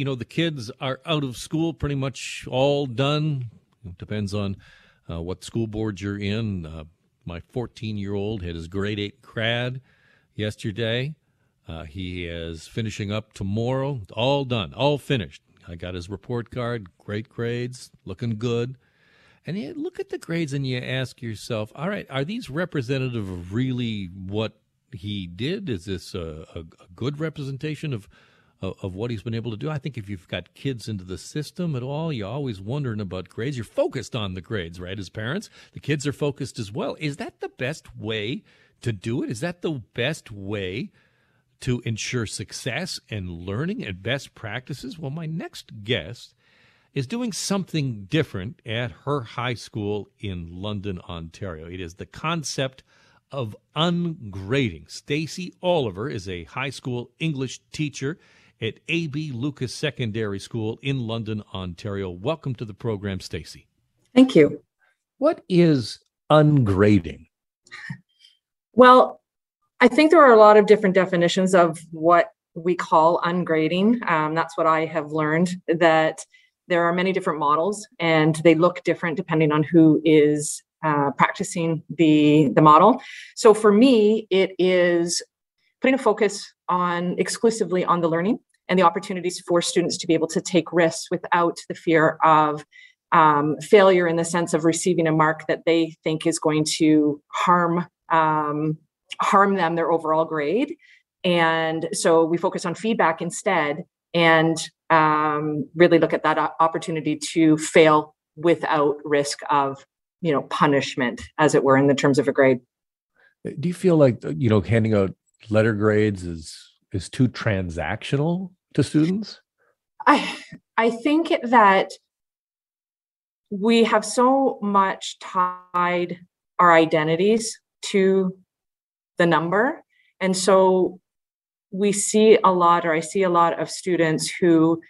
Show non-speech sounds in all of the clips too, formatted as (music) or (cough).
you know, the kids are out of school pretty much all done. It depends on uh, what school board you're in. Uh, my 14 year old had his grade 8 crad yesterday. Uh, he is finishing up tomorrow. All done, all finished. I got his report card, great grades, looking good. And you look at the grades and you ask yourself, all right, are these representative of really what he did? Is this a, a, a good representation of, of, of what he's been able to do? I think if you've got kids into the system at all, you're always wondering about grades. You're focused on the grades, right? As parents, the kids are focused as well. Is that the best way to do it? Is that the best way to ensure success and learning and best practices? Well, my next guest is doing something different at her high school in London, Ontario. It is the concept of ungrading. Stacy Oliver is a high school English teacher at AB Lucas Secondary School in London, Ontario. Welcome to the program, Stacy. Thank you. What is ungrading? Well, I think there are a lot of different definitions of what we call ungrading. Um, that's what I have learned that there are many different models and they look different depending on who is uh, practicing the the model so for me it is putting a focus on exclusively on the learning and the opportunities for students to be able to take risks without the fear of um, failure in the sense of receiving a mark that they think is going to harm um, harm them their overall grade. And so we focus on feedback instead and um, really look at that opportunity to fail without risk of you know punishment as it were in the terms of a grade. Do you feel like you know handing out letter grades is is too transactional to students i i think that we have so much tied our identities to the number and so we see a lot, or I see a lot of students who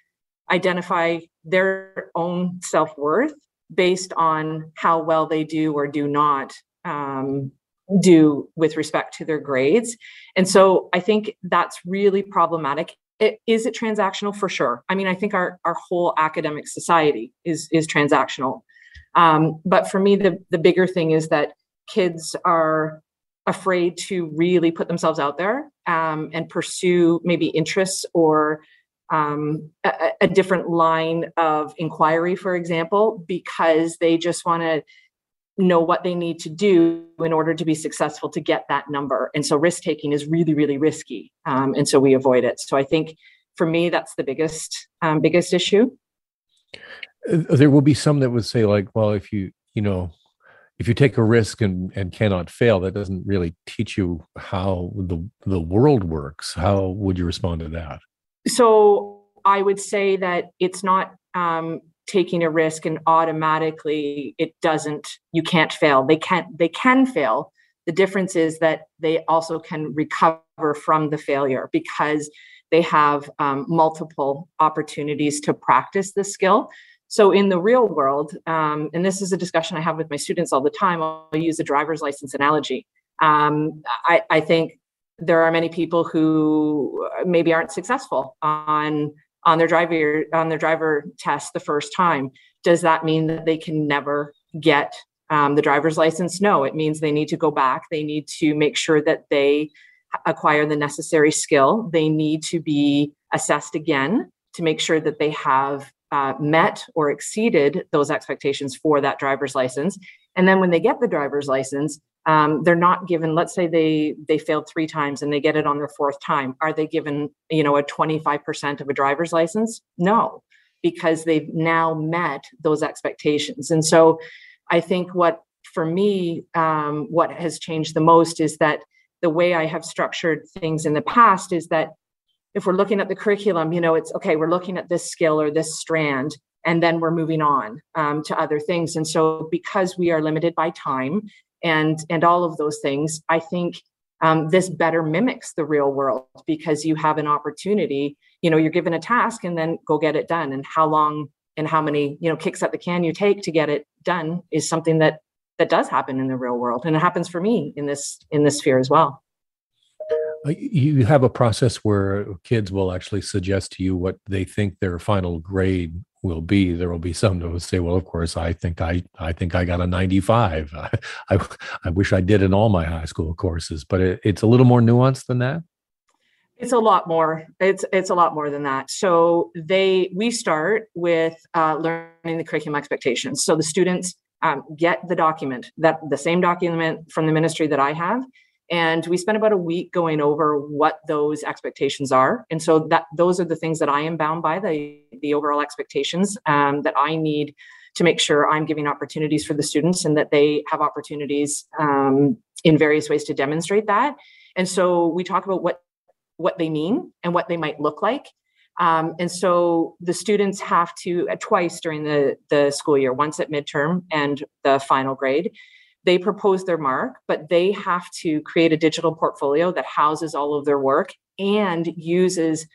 identify their own self worth based on how well they do or do not um, do with respect to their grades. And so I think that's really problematic. It, is it transactional for sure? I mean, I think our, our whole academic society is is transactional. Um, but for me, the the bigger thing is that kids are afraid to really put themselves out there um, and pursue maybe interests or um, a, a, different line of inquiry, for example, because they just want to know what they need to do in order to be successful to get that number. And so risk taking is really, really risky. Um, and so we avoid it. So I think for me, that's the biggest, um, biggest issue. Uh, there will be some that would say like, well, if you, you know, if you take a risk and, and cannot fail, that doesn't really teach you how the, the world works. How would you respond to that? So I would say that it's not um, taking a risk and automatically it doesn't, you can't fail. They can't, they can fail. The difference is that they also can recover from the failure because they have um, multiple opportunities to practice the skill. So in the real world, um, and this is a discussion I have with my students all the time, I'll use a driver's license analogy. Um, I, I, think there are many people who maybe aren't successful on on their driver on their driver test the first time. Does that mean that they can never get um, the driver's license? No, it means they need to go back. They need to make sure that they acquire the necessary skill. They need to be assessed again to make sure that they have uh, met or exceeded those expectations for that driver's license. And then when they get the driver's license, um, they're not given. Let's say they they failed three times and they get it on their fourth time. Are they given you know a twenty five percent of a driver's license? No, because they've now met those expectations. And so, I think what for me, um, what has changed the most is that the way I have structured things in the past is that if we're looking at the curriculum, you know, it's okay, we're looking at this skill or this strand, and then we're moving on um, to other things. And so, because we are limited by time and and all of those things, I think um, this better mimics the real world because you have an opportunity. You know, you're given a task and then go get it done. And how long and how many you know kicks at the can you take to get it done is something that that does happen in the real world, and it happens for me in this in this sphere as well. Uh, you have a process where kids will actually suggest to you what they think their final grade will be. There will be some that will say, "Well, of course, I think I I think I got a 95. I (laughs) I, I wish I did in all my high school courses." But it, it's a little more nuanced than that. It's a lot more. It's it's a lot more than that. So they we start with uh, learning the curriculum expectations. So the students um, get the document that the same document from the ministry that I have, and we spend about a week going over what those expectations are. And so that those are the things that i am bound by the the overall expectations um, that i need to make sure i'm giving opportunities for the students and that they have opportunities um, in various ways to demonstrate that. And so we talk about what what they mean and what they might look like. Um, and so the students have to uh, twice during the the school year once at midterm and the final grade they propose their mark, but they have to create a digital portfolio that houses all of their work and uses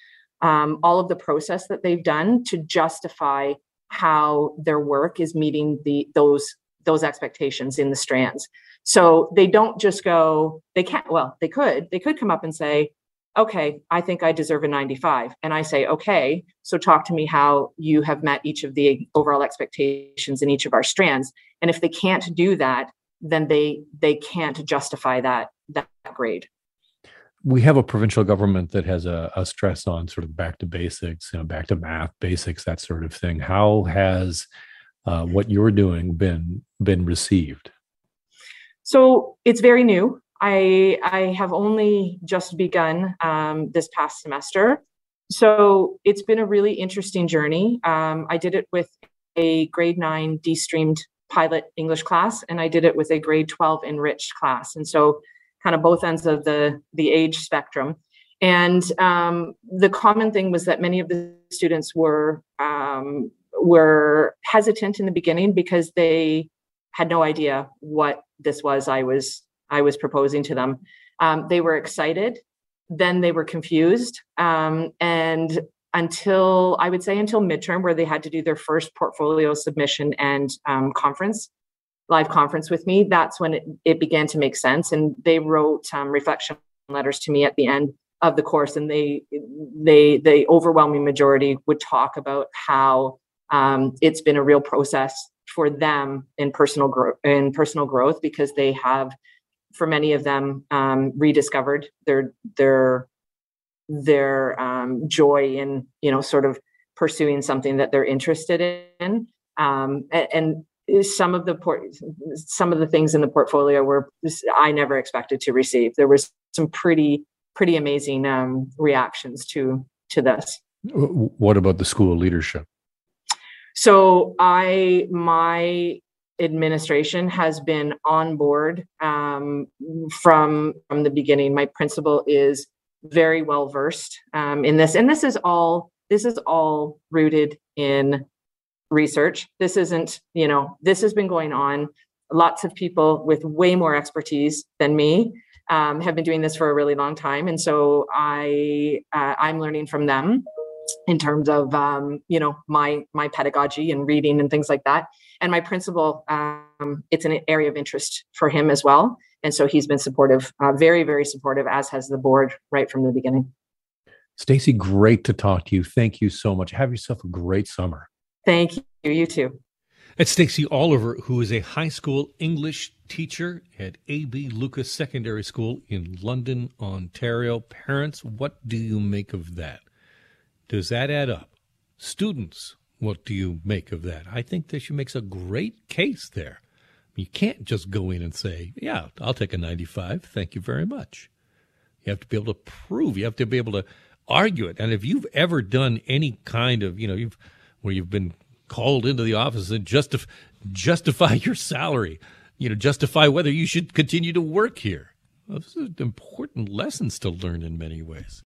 um, all of the process that they've done to justify how their work is meeting the those those expectations in the strands. So they don't just go, they can't, well, they could, they could come up and say, okay, I think I deserve a 95. And I say, okay, so talk to me how you have met each of the overall expectations in each of our strands. And if they can't do that, then they they can't justify that that grade we have a provincial government that has a, a, stress on sort of back to basics, you know, back to math basics, that sort of thing. How has uh, what you're doing been been received? So it's very new. I I have only just begun um, this past semester, so it's been a really interesting journey. Um, I did it with a grade nine de-streamed pilot English class, and I did it with a grade 12 enriched class. And so, kind of both ends of the, the age spectrum. And um, the common thing was that many of the students were um, were hesitant in the beginning because they had no idea what this was I was I was proposing to them. Um, they were excited, then they were confused, um, and until I would say until midterm, where they had to do their first portfolio submission and um, conference, live conference with me. That's when it, it began to make sense. And they wrote um, reflection letters to me at the end of the course, and they they the overwhelming majority would talk about how um, it's been a real process for them in personal growth in personal growth because they have for many of them um, rediscovered their their their um, joy in you know sort of pursuing something that they're interested in. Um, and, and some of the port some of the things in the portfolio were i never expected to receive. There was some pretty pretty amazing um, reactions to to this. What about the school leadership? So i my administration has been on board um, from from the beginning. My principal is very well versed um, in this and this is all this is all rooted in research. This isn't you know this has been going on. Lots of people with way more expertise than me um, have been doing this for a really long time and so i uh, i'm learning from them in terms of um, you know my my pedagogy and reading and things like that. And my principal um, it's an area of interest for him as well and so he's been supportive, uh, very, very supportive, as has the board right from the beginning. Stacy, great to talk to you. Thank you so much. Have yourself a great summer. Thank you. You too. It's Stacy Oliver, who is a high school English teacher at A.B. Lucas Secondary School in London, Ontario. Parents, what do you make of that? Does that add up? Students, what do you make of that? I think that she makes a great case there. You can't just go in and say, yeah, I'll take a 95. Thank you very much. You have to be able to prove, you have to be able to argue it. And if you've ever done any kind of, you know, you've, where you've been called into the office and justif- justify (laughs) your salary, you know, justify whether you should continue to work here. Well, those are important lessons to learn in many ways.